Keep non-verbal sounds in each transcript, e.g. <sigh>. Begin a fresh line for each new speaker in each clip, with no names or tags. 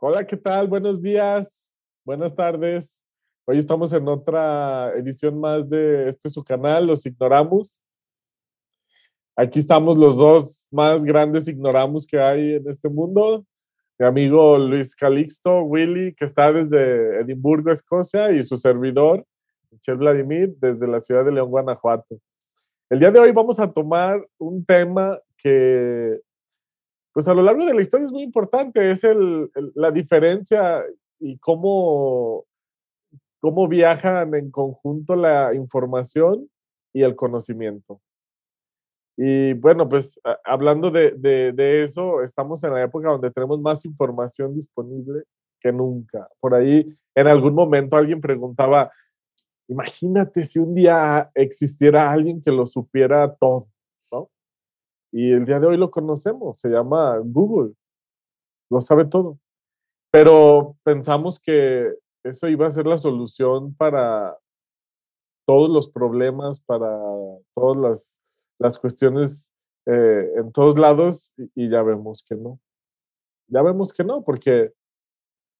Hola, ¿qué tal? Buenos días, buenas tardes. Hoy estamos en otra edición más de este su canal, Los Ignoramos. Aquí estamos los dos más grandes ignoramos que hay en este mundo. Mi amigo Luis Calixto, Willy, que está desde Edimburgo, Escocia, y su servidor, Michel Vladimir, desde la ciudad de León, Guanajuato. El día de hoy vamos a tomar un tema que pues a lo largo de la historia es muy importante, es el, la diferencia y cómo, cómo viajan en conjunto la información y el conocimiento. Y bueno, pues hablando de, de, de, eso, estamos en la época donde tenemos más información disponible que nunca. Por ahí, en algún momento alguien preguntaba, imagínate si un día existiera alguien que lo supiera todo. Y el día de hoy lo conocemos, se llama Google, lo sabe todo. Pero pensamos que eso iba a ser la solución para todos los problemas, para todas las, las cuestiones eh, en todos lados y, ya vemos que no. Ya vemos que no, porque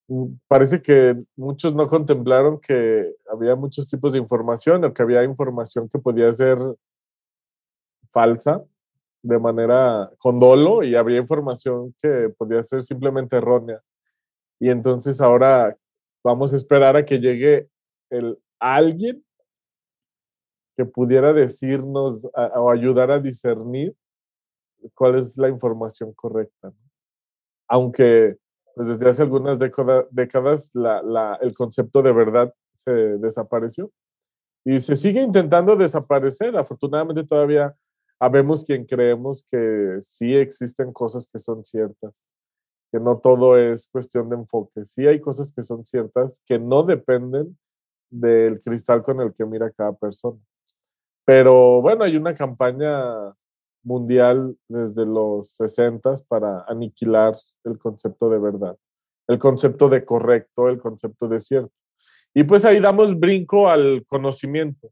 mm, parece que muchos no contemplaron que había muchos tipos de información o que había información que podía ser falsa de manera con dolo y habría información que podía ser simplemente errónea. Y entonces ahora vamos a esperar a que llegue el alguien que pudiera decirnos o ayudar a discernir cuál es la información correcta. Aunque pues, desde hace algunas décadas la, el concepto de verdad se desapareció y se sigue intentando desaparecer. Afortunadamente todavía habemos quien creemos que sí existen cosas que son ciertas, que no todo es cuestión de enfoque. Sí hay cosas que son ciertas que no dependen del cristal con el que mira cada persona. Pero bueno, hay una campaña mundial desde los 60 para aniquilar el concepto de verdad, el concepto de correcto, el concepto de cierto. Y pues ahí damos brinco al conocimiento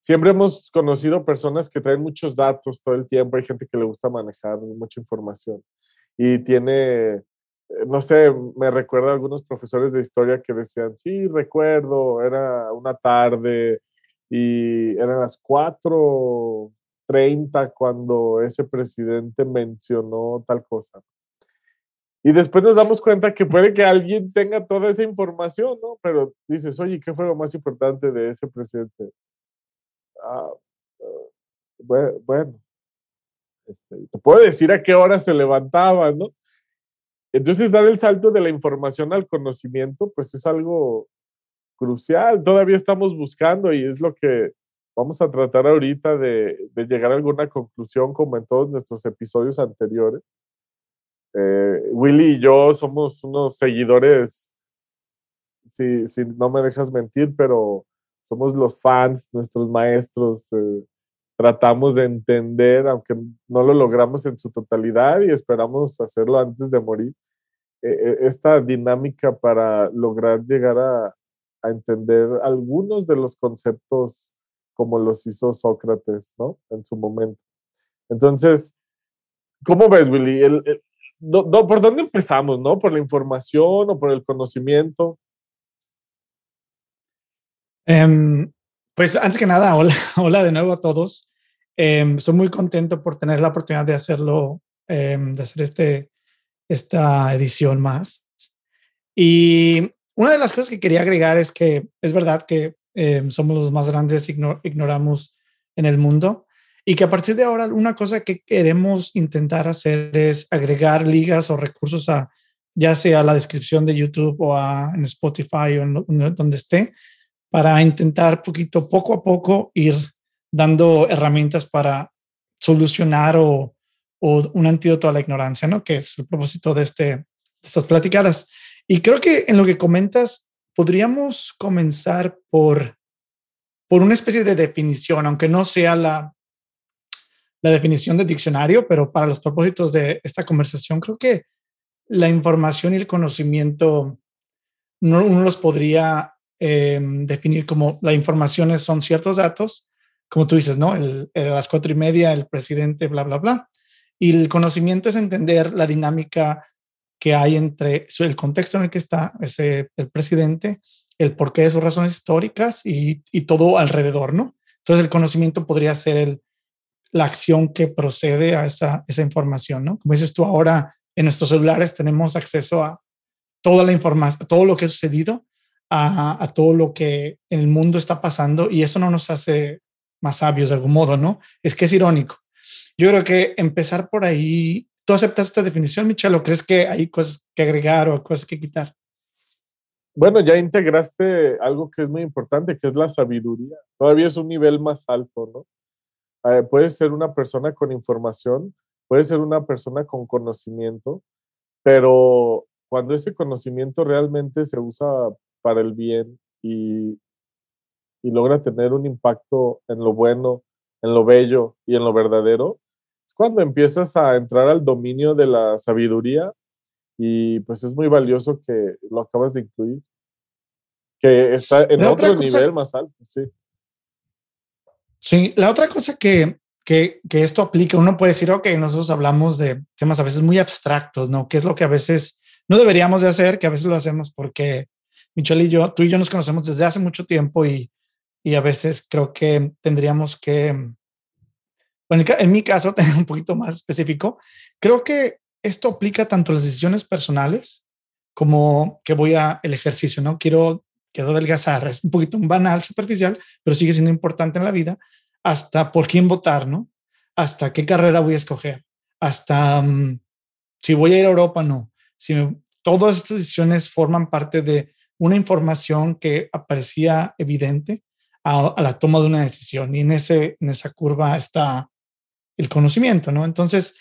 siempre hemos conocido personas que traen muchos datos todo el tiempo, hay gente que le gusta manejar mucha información y tiene, eh, no sé, me recuerda a algunos profesores de historia que decían, sí, recuerdo, era una tarde y eran las 4.30 cuando ese presidente mencionó tal cosa. Y después nos damos cuenta que puede que alguien tenga toda esa información, ¿no? Pero dices, oye, ¿qué fue lo más importante de ese presidente? Ah, eh, bueno, este, te puedo decir a qué hora se levantaba, ¿no? Entonces, dar el salto de la información al conocimiento, pues es algo crucial. Todavía estamos buscando y es lo que vamos a tratar ahorita de, de llegar a alguna conclusión, como en todos nuestros episodios anteriores. Eh, Willy y yo somos unos seguidores, si, si no me dejas mentir, pero somos los fans, nuestros maestros, eh, tratamos de entender, aunque no lo logramos en su totalidad y esperamos hacerlo antes de morir, eh, esta dinámica para lograr llegar a, a, entender algunos de los conceptos como los hizo Sócrates, ¿no? En su momento. Entonces, ¿cómo ves, Willy? El, ¿Por dónde empezamos, no? ¿Por la información o por el conocimiento?
Em, pues antes que nada, <laughs> hola, hola de nuevo a todos. Eh, estoy muy contento por tener la oportunidad de hacerlo, em, de hacer este, esta edición más. Y una de las cosas que quería agregar es que es verdad que somos los más grandes, ignoramos en el mundo y que a partir de ahora una cosa que queremos intentar hacer es agregar ligas o recursos a ya sea la descripción de YouTube o a, en Spotify o en donde esté, para intentar poquito, poco a poco ir dando herramientas para solucionar o, o, un antídoto a la ignorancia, ¿no? Que es el propósito de, este, de estas platicadas. Y creo que en lo que comentas, podríamos comenzar por, por una especie de definición, aunque no sea la, la definición de diccionario, pero para los propósitos de esta conversación, creo que la información y el conocimiento no, uno los podría Em, definir como la información son ciertos datos, como tú dices, ¿no? El, a las cuatro y media el presidente, bla, bla, bla. Y el conocimiento es entender la dinámica que hay entre el contexto en el que está ese, el presidente, el porqué de sus razones históricas y, y todo alrededor, ¿no? Entonces el conocimiento podría ser el, la acción que procede a esa, esa información, ¿no? Como dices tú, ahora en nuestros celulares tenemos acceso a toda la información, todo lo que ha sucedido, a, todo lo que en el mundo está pasando y eso no nos hace más sabios de algún modo, ¿no? Es que es irónico. Yo creo que empezar por ahí, ¿tú aceptas esta definición, Michelle, o crees que hay cosas que agregar o cosas que quitar?
Bueno, ya integraste algo que es muy importante, que es la sabiduría. Todavía es un nivel más alto, ¿no? Eh, puedes ser una persona con información, puedes ser una persona con conocimiento, pero cuando ese conocimiento realmente se usa para el bien y, y logra tener un impacto en lo bueno, en lo bello y en lo verdadero, es cuando empiezas a entrar al dominio de la sabiduría y pues es muy valioso que lo acabas de incluir, que está en otro nivel más alto, sí.
Sí, la otra cosa que, que, que, esto aplica, uno puede decir, ok, nosotros hablamos de temas a veces muy abstractos, ¿no? Que es lo que a veces no deberíamos de hacer, que a veces lo hacemos porque Michelle y yo, tú y yo nos conocemos desde hace mucho tiempo y, y a veces creo que tendríamos que, bueno, en mi caso, <laughs> tener un poquito más específico, creo que esto aplica tanto a las decisiones personales como que voy a el ejercicio, ¿no? Quiero quiero adelgazar, es un poquito un banal, superficial, pero sigue siendo importante en la vida, hasta por quién votar, ¿no? Hasta qué carrera voy a escoger, hasta um, si voy a ir a Europa, no. Si todas estas decisiones forman parte de una información que aparecía evidente a, a, la toma de una decisión y en, ese, en esa curva está el conocimiento, ¿no? Entonces,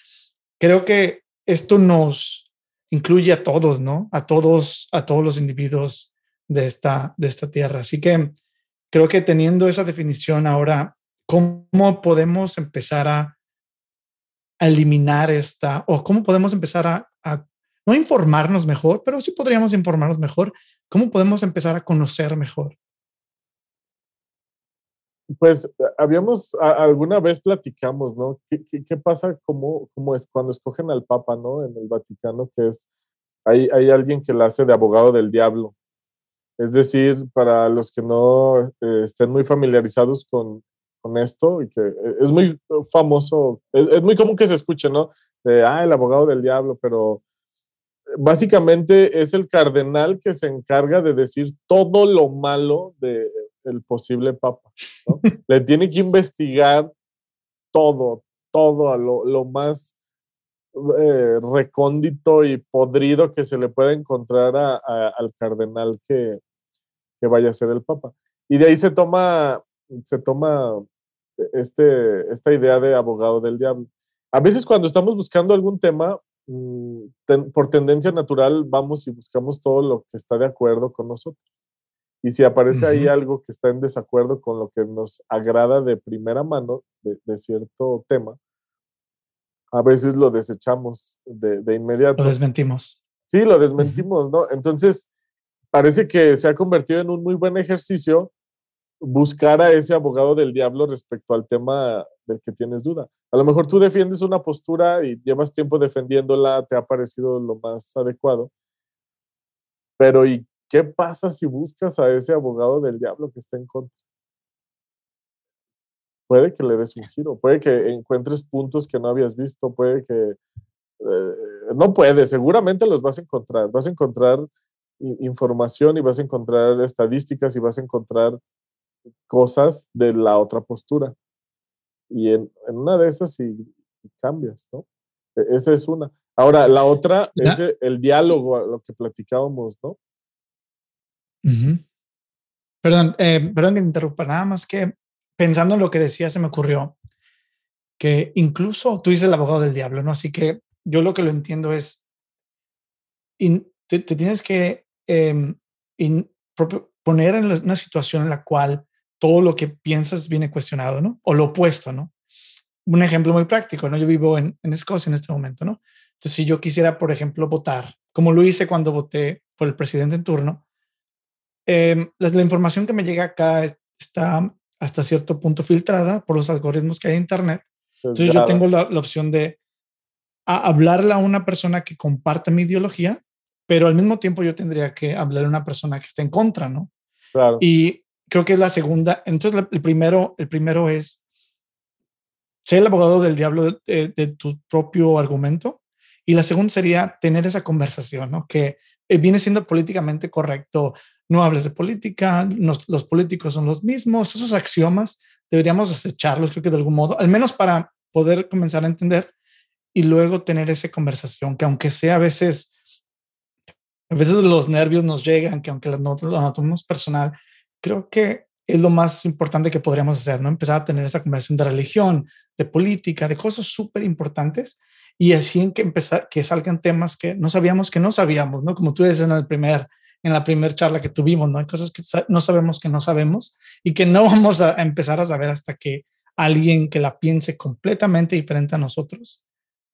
creo que esto nos incluye a todos, ¿no? A todos, a todos los individuos de esta, de esta tierra. Así que creo que teniendo esa definición ahora, ¿cómo podemos empezar a, eliminar esta, o cómo podemos empezar a, a, no informarnos mejor, pero sí podríamos informarnos mejor? ¿Cómo podemos empezar a conocer mejor?
Pues habíamos, alguna vez platicamos, ¿no? ¿Qué, qué, qué pasa cómo, cómo, es cuando escogen al Papa, ¿no? En el Vaticano, que es, hay, hay alguien que la hace de abogado del diablo. Es decir, para los que no eh, estén muy familiarizados con, con, esto, y que eh, es muy famoso, es, es, muy común que se escuche, ¿no? De, ah, el abogado del diablo, pero básicamente es el cardenal que se encarga de decir todo lo malo del de posible papa, ¿no? <laughs> Le tiene que investigar todo, todo, lo, lo más eh, recóndito y podrido que se le puede encontrar a, a, al cardenal que, que vaya a ser el Papa. Y de ahí se toma, se toma este, esta idea de abogado del diablo. A veces cuando estamos buscando algún tema, ten, por tendencia natural vamos y buscamos todo lo que está de acuerdo con nosotros. Y si aparece uh -huh. ahí algo que está en desacuerdo con lo que nos agrada de primera mano de, de cierto tema, a veces lo desechamos de, de, inmediato.
Lo desmentimos.
Sí, lo desmentimos, uh -huh. ¿no? Entonces, parece que se ha convertido en un muy buen ejercicio buscar a ese abogado del diablo respecto al tema del que tienes duda. A lo mejor tú defiendes una postura y llevas tiempo defendiéndola, te ha parecido lo más adecuado, pero ¿y qué pasa si buscas a ese abogado del diablo que está en contra? Puede que le des un giro, puede que encuentres puntos que no habías visto, puede que... Eh, no puede, seguramente los vas a encontrar, vas a encontrar información y vas a encontrar estadísticas y vas a encontrar cosas de la otra postura. Y en, en una de esas sí cambias, ¿no? E, esa es una. Ahora, la otra ¿Ya? es el diálogo, lo que platicábamos, ¿no?
Uh -huh. Perdón, eh, perdón que te interrumpa, nada más que pensando en lo que decía, se me ocurrió que incluso tú dices el abogado del diablo, ¿no? Así que yo lo que lo entiendo es, in, te, te, tienes que eh, in, poner en una situación en la cual todo lo que piensas viene cuestionado, ¿no? O lo opuesto, ¿no? Un ejemplo muy práctico, ¿no? Yo vivo en, en Escocia en este momento, ¿no? Entonces, si yo quisiera, por ejemplo, votar, como lo hice cuando voté por el presidente en turno, eh, la, la, información que me llega acá está hasta cierto punto filtrada por los algoritmos que hay en Internet. Entonces, yo tengo la, la opción de a hablarle a una persona que comparte mi ideología, pero al mismo tiempo yo tendría que hablarle a una persona que esté en contra, ¿no?
Claro.
Y creo que es la segunda. Entonces, el primero, el primero es ser el abogado del diablo de, tu propio argumento. Y la segunda sería tener esa conversación, ¿no? Que eh, viene siendo políticamente correcto. No hables de política, los políticos son los mismos, esos axiomas deberíamos desecharlos, creo que de algún modo, al menos para poder comenzar a entender y luego tener esa conversación, que aunque sea a veces, a veces los nervios nos llegan, que aunque lo, lo tomemos personal, creo que es lo más importante que podríamos hacer, ¿no? Empezar a tener esa conversación de religión, de política, de cosas súper importantes y así en que empezar, que salgan temas que no sabíamos que no sabíamos, ¿no? Como tú dices en el primer, en la primera charla que tuvimos, ¿no? Hay cosas que no sabemos que no sabemos y que no <laughs> vamos a empezar a saber hasta que alguien que la piense completamente diferente a nosotros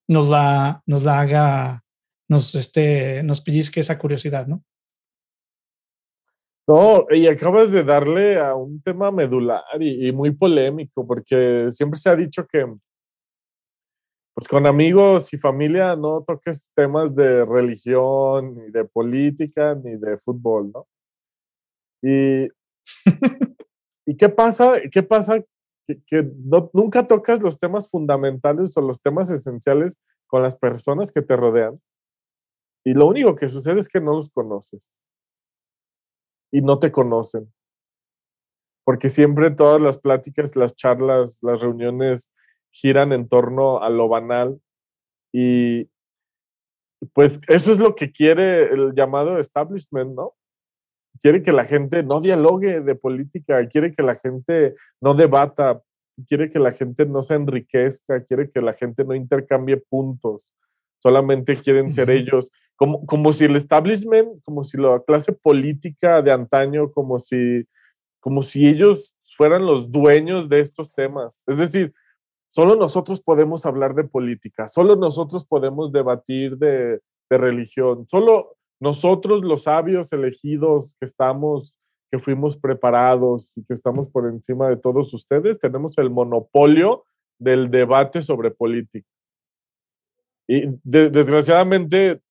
nos la, nos la haga, nos, este, nos pellizque esa curiosidad, ¿no?
No, y acabas de darle a un tema medular y, muy polémico, porque siempre se ha dicho que, pues con amigos y familia no toques temas de religión, ni de política, ni de fútbol, ¿no? Y, <laughs> ¿y qué pasa? ¿Qué pasa? Que, nunca tocas los temas fundamentales o los temas esenciales con las personas que te rodean. Y lo único que sucede es que no los conoces y no te conocen. Porque siempre todas las pláticas, las charlas, las reuniones giran en torno a lo banal y pues eso es lo que quiere el llamado establishment, ¿no? Quiere que la gente no dialogue de política, quiere que la gente no debata, quiere que la gente no se enriquezca, quiere que la gente no intercambie puntos, solamente quieren ser ellos como, como si el establishment, como si la clase política de antaño, como si, como si ellos fueran los dueños de estos temas. Es decir, solo nosotros podemos hablar de política, solo nosotros podemos debatir de, de religión, solo nosotros los sabios elegidos que estamos, que fuimos preparados y que estamos por encima de todos ustedes, tenemos el monopolio del debate sobre política. Y desgraciadamente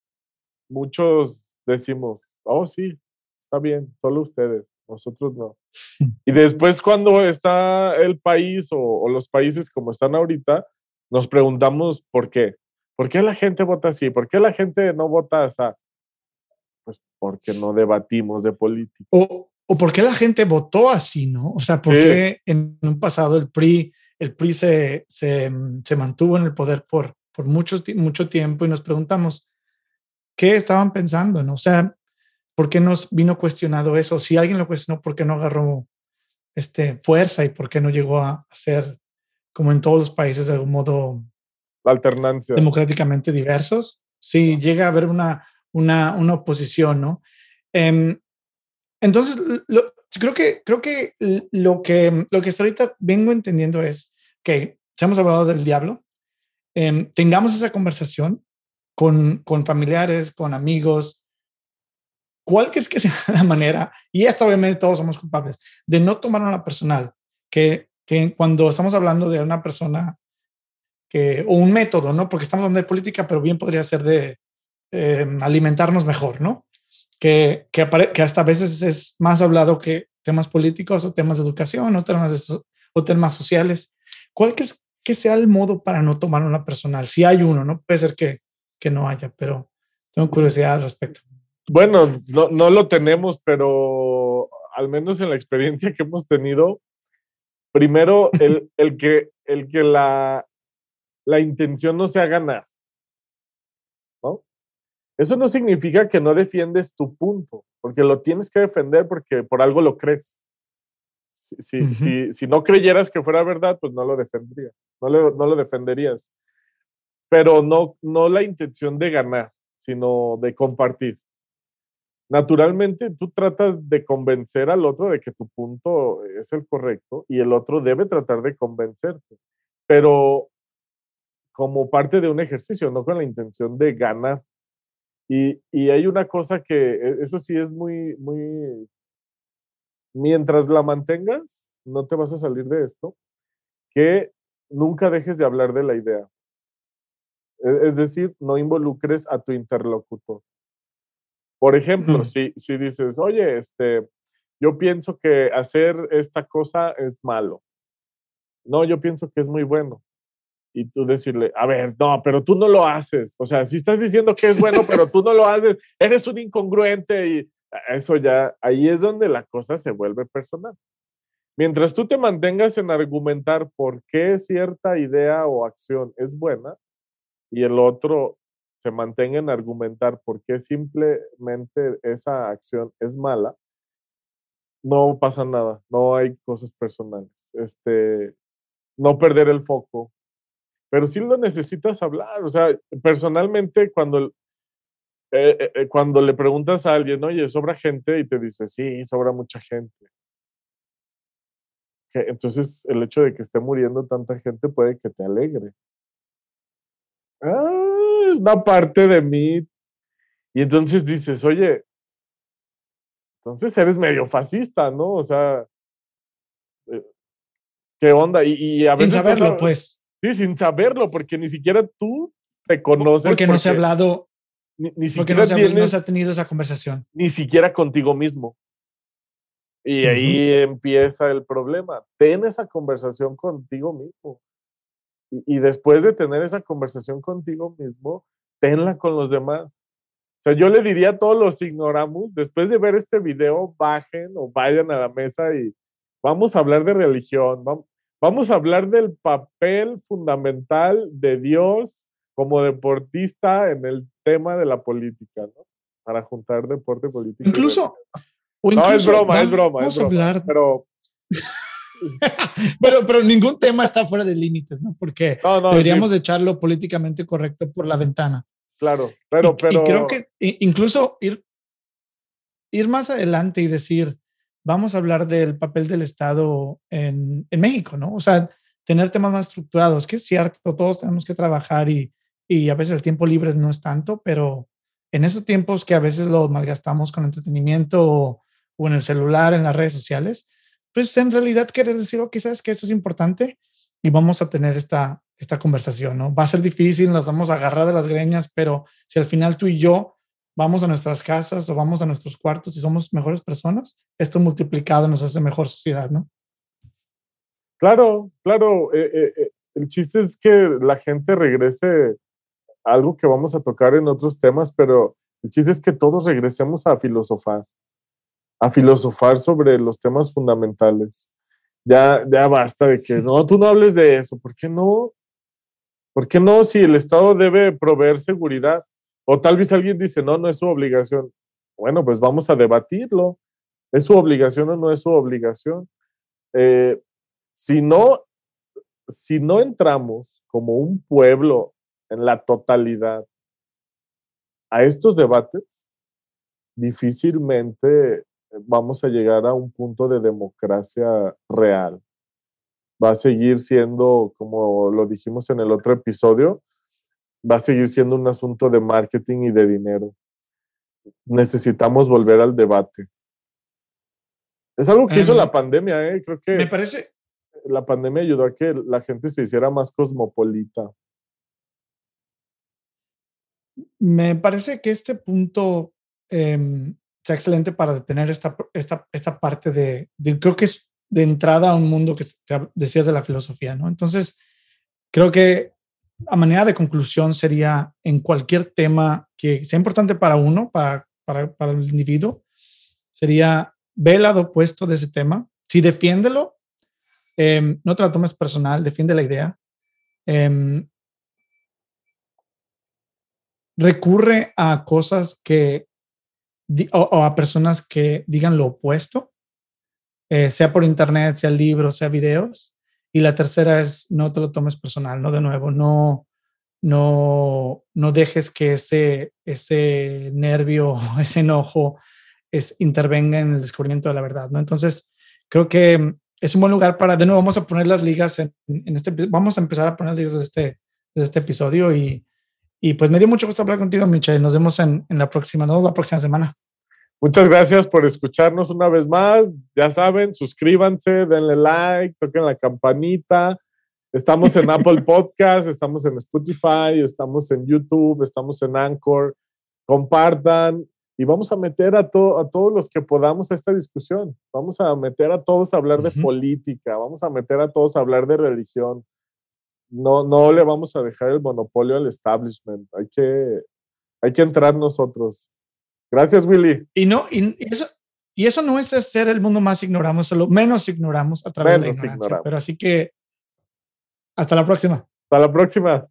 muchos decimos, oh sí, está bien, solo ustedes, nosotros no. <laughs> Y después cuando está el país o, los países como están ahorita, nos preguntamos por qué. ¿Por qué la gente vota así? ¿Por qué la gente no vota así? Pues porque no debatimos de política.
O, o por qué la gente votó así, ¿no? O sea, ¿por qué en un pasado el PRI, el PRI se, se, se mantuvo en el poder por, por mucho, mucho tiempo y nos preguntamos, ¿qué estaban pensando? ¿no? O sea, ¿por qué nos vino cuestionado eso? Si alguien lo cuestionó, ¿por qué no agarró este, fuerza y por qué no llegó a ser, como en todos los países, de algún modo
alternancia.
democráticamente diversos? Sí, llega a haber una, una, una oposición, ¿no? Em, entonces, creo que, creo que lo que lo que hasta ahorita vengo entendiendo es que, si hemos hablado del diablo, em, tengamos esa conversación, con, con familiares, con amigos, ¿cuál es que <laughs> sea la manera? Y esta obviamente todos somos culpables, de no tomar una personal, que, que cuando estamos hablando de una persona que, o un método, ¿no? Porque estamos hablando de política, pero bien podría ser de em, alimentarnos mejor, ¿no? Que, que, que, hasta a veces es más hablado que temas políticos o temas de educación o temas, o temas sociales. ¿Cuál que, es, que sea el modo para no tomar una personal? Si hay uno, ¿no? Puede ser que que no haya, pero tengo curiosidad al respecto.
Bueno, no, no lo tenemos, pero al menos en la experiencia que hemos tenido, primero <laughs> el, el que, el que la, la intención no sea ganar. ¿no? Eso no significa que no defiendes tu punto, porque lo tienes que defender porque por algo lo crees. Si, si, si, no creyeras que fuera verdad, pues no lo defendrías, no, no lo defenderías pero no, no la intención de ganar, sino de compartir. Naturalmente, tú tratas de convencer al otro de que tu punto es el correcto y el otro debe tratar de convencerte, pero como parte de un ejercicio, no con la intención de ganar. Y, y hay una cosa que, e, eso sí es muy, muy, mientras la mantengas, no te vas a salir de esto, que nunca dejes de hablar de la idea es decir, no involucres a tu interlocutor. Por ejemplo, si, si dices, oye, este, yo pienso que hacer esta cosa es malo. No, yo pienso que es muy bueno. Y tú decirle, a ver, no, pero tú no lo haces. O sea, si estás diciendo que es bueno, pero tú no lo haces, eres un incongruente y eso ya, ahí es donde la cosa se vuelve personal. Mientras tú te mantengas en argumentar por qué cierta idea o acción es buena y el otro se mantenga en argumentar por qué simplemente esa acción es mala, no pasa nada, no hay cosas personales. Este, no perder el foco, pero sí lo necesitas hablar. O sea, personalmente, cuando, eh, eh, cuando le preguntas a alguien, oye, sobra gente, y te dice, sí, sobra mucha gente. Entonces, el hecho de que esté muriendo tanta gente puede que te alegre. Ah, una parte de mí. Y entonces dices, oye, entonces eres medio fascista, ¿no? O sea, ¿qué onda? Y, a
veces. Sin saberlo, pues.
Sí, sin saberlo, porque ni siquiera tú te conoces.
Porque, no se ha hablado. Ni, siquiera no se, no se, ha tenido esa conversación.
Ni siquiera contigo mismo. Y ahí empieza el problema. Ten esa conversación contigo mismo. Y, y, después de tener esa conversación contigo mismo, tenla con los demás. O sea, yo le diría a todos los ignoramos, después de ver este video, bajen o vayan a la mesa y vamos a hablar de religión, vamos, a hablar del papel fundamental de Dios como deportista en el tema de la política, ¿no? Para juntar deporte político.
Incluso,
no, es broma, es broma. Vamos a hablar. Pero, <laughs>
pero, pero ningún tema está fuera de límites, ¿no? Porque deberíamos echarlo políticamente correcto por la ventana.
Claro, pero, pero.
Y creo que incluso ir, ir más adelante y decir, vamos a hablar del papel del Estado en, en México, ¿no? O sea, tener temas más estructurados, que es cierto, todos tenemos que trabajar y, y a veces el tiempo libre no es tanto, pero en esos tiempos que a veces lo malgastamos con entretenimiento o en el celular, en las redes sociales, pues en realidad querer decir, oh, quizás que eso es importante y vamos a tener esta, esta conversación, ¿no? Va a ser difícil, nos vamos a agarrar de las greñas, pero si al final tú y yo vamos a nuestras casas o vamos a nuestros cuartos y somos mejores personas, esto multiplicado nos hace mejor sociedad, ¿no?
Claro, claro. Eh, eh, eh, el chiste es que la gente regrese a algo que vamos a tocar en otros temas, pero el chiste es que todos regresemos a filosofar a filosofar sobre los temas fundamentales. Ya, ya basta de que no, tú no hables de eso. ¿Por qué no? ¿Por qué no si el Estado debe proveer seguridad? O tal vez alguien dice, no, no es su obligación. Bueno, pues vamos a debatirlo. ¿Es su obligación o no es su obligación? Eh, si, no, si no entramos como un pueblo en la totalidad a estos debates, difícilmente vamos a llegar a un punto de democracia real. Va a seguir siendo, como lo dijimos en el otro episodio, va a seguir siendo un asunto de marketing y de dinero. Necesitamos volver al debate. Es algo que hizo la pandemia, ¿eh? Creo que...
Me parece...
La pandemia ayudó a que la gente se hiciera más cosmopolita.
Me parece que este punto em, sea excelente para detener esta, esta, esta parte de, creo que es de entrada a un mundo que decías de la filosofía, ¿no? Entonces, creo que a manera de conclusión sería en cualquier tema que sea importante para uno, para, para, para el individuo, sería ve el lado opuesto de ese tema, sí, defiéndelo, eh, no te lo tomes personal, defiende la idea, eh, recurre a cosas que o, a personas que digan lo opuesto, eh, sea por internet, sea libros, sea videos. Y la tercera es no te lo tomes personal, ¿no? De nuevo, no, no, no dejes que ese, ese nervio, <laughs> ese enojo es, intervenga en el descubrimiento de la verdad, ¿no? Entonces, creo que es un buen lugar para, de nuevo, vamos a poner las ligas en, este, vamos a empezar a poner ligas desde este, desde este episodio y, y pues me dio mucho gusto hablar contigo, Michelle. Nos vemos en, en la próxima, ¿no? La próxima semana.
Muchas gracias por escucharnos una vez más. Ya saben, suscríbanse, denle like, toquen la campanita. Estamos en <laughs> Apple Podcast, estamos en Spotify, estamos en YouTube, estamos en Anchor. Compartan y vamos a meter a, a todos los que podamos a esta discusión. Vamos a meter a todos a hablar de política, vamos a meter a todos a hablar de religión. No, no le vamos a dejar el monopolio al establishment. Hay que, hay que entrar nosotros. Gracias, Willy.
Y no, y, eso, y eso no es ser el mundo más ignoramos, solo menos ignoramos a través de la ignorancia. Pero así que hasta la próxima.
Hasta la próxima.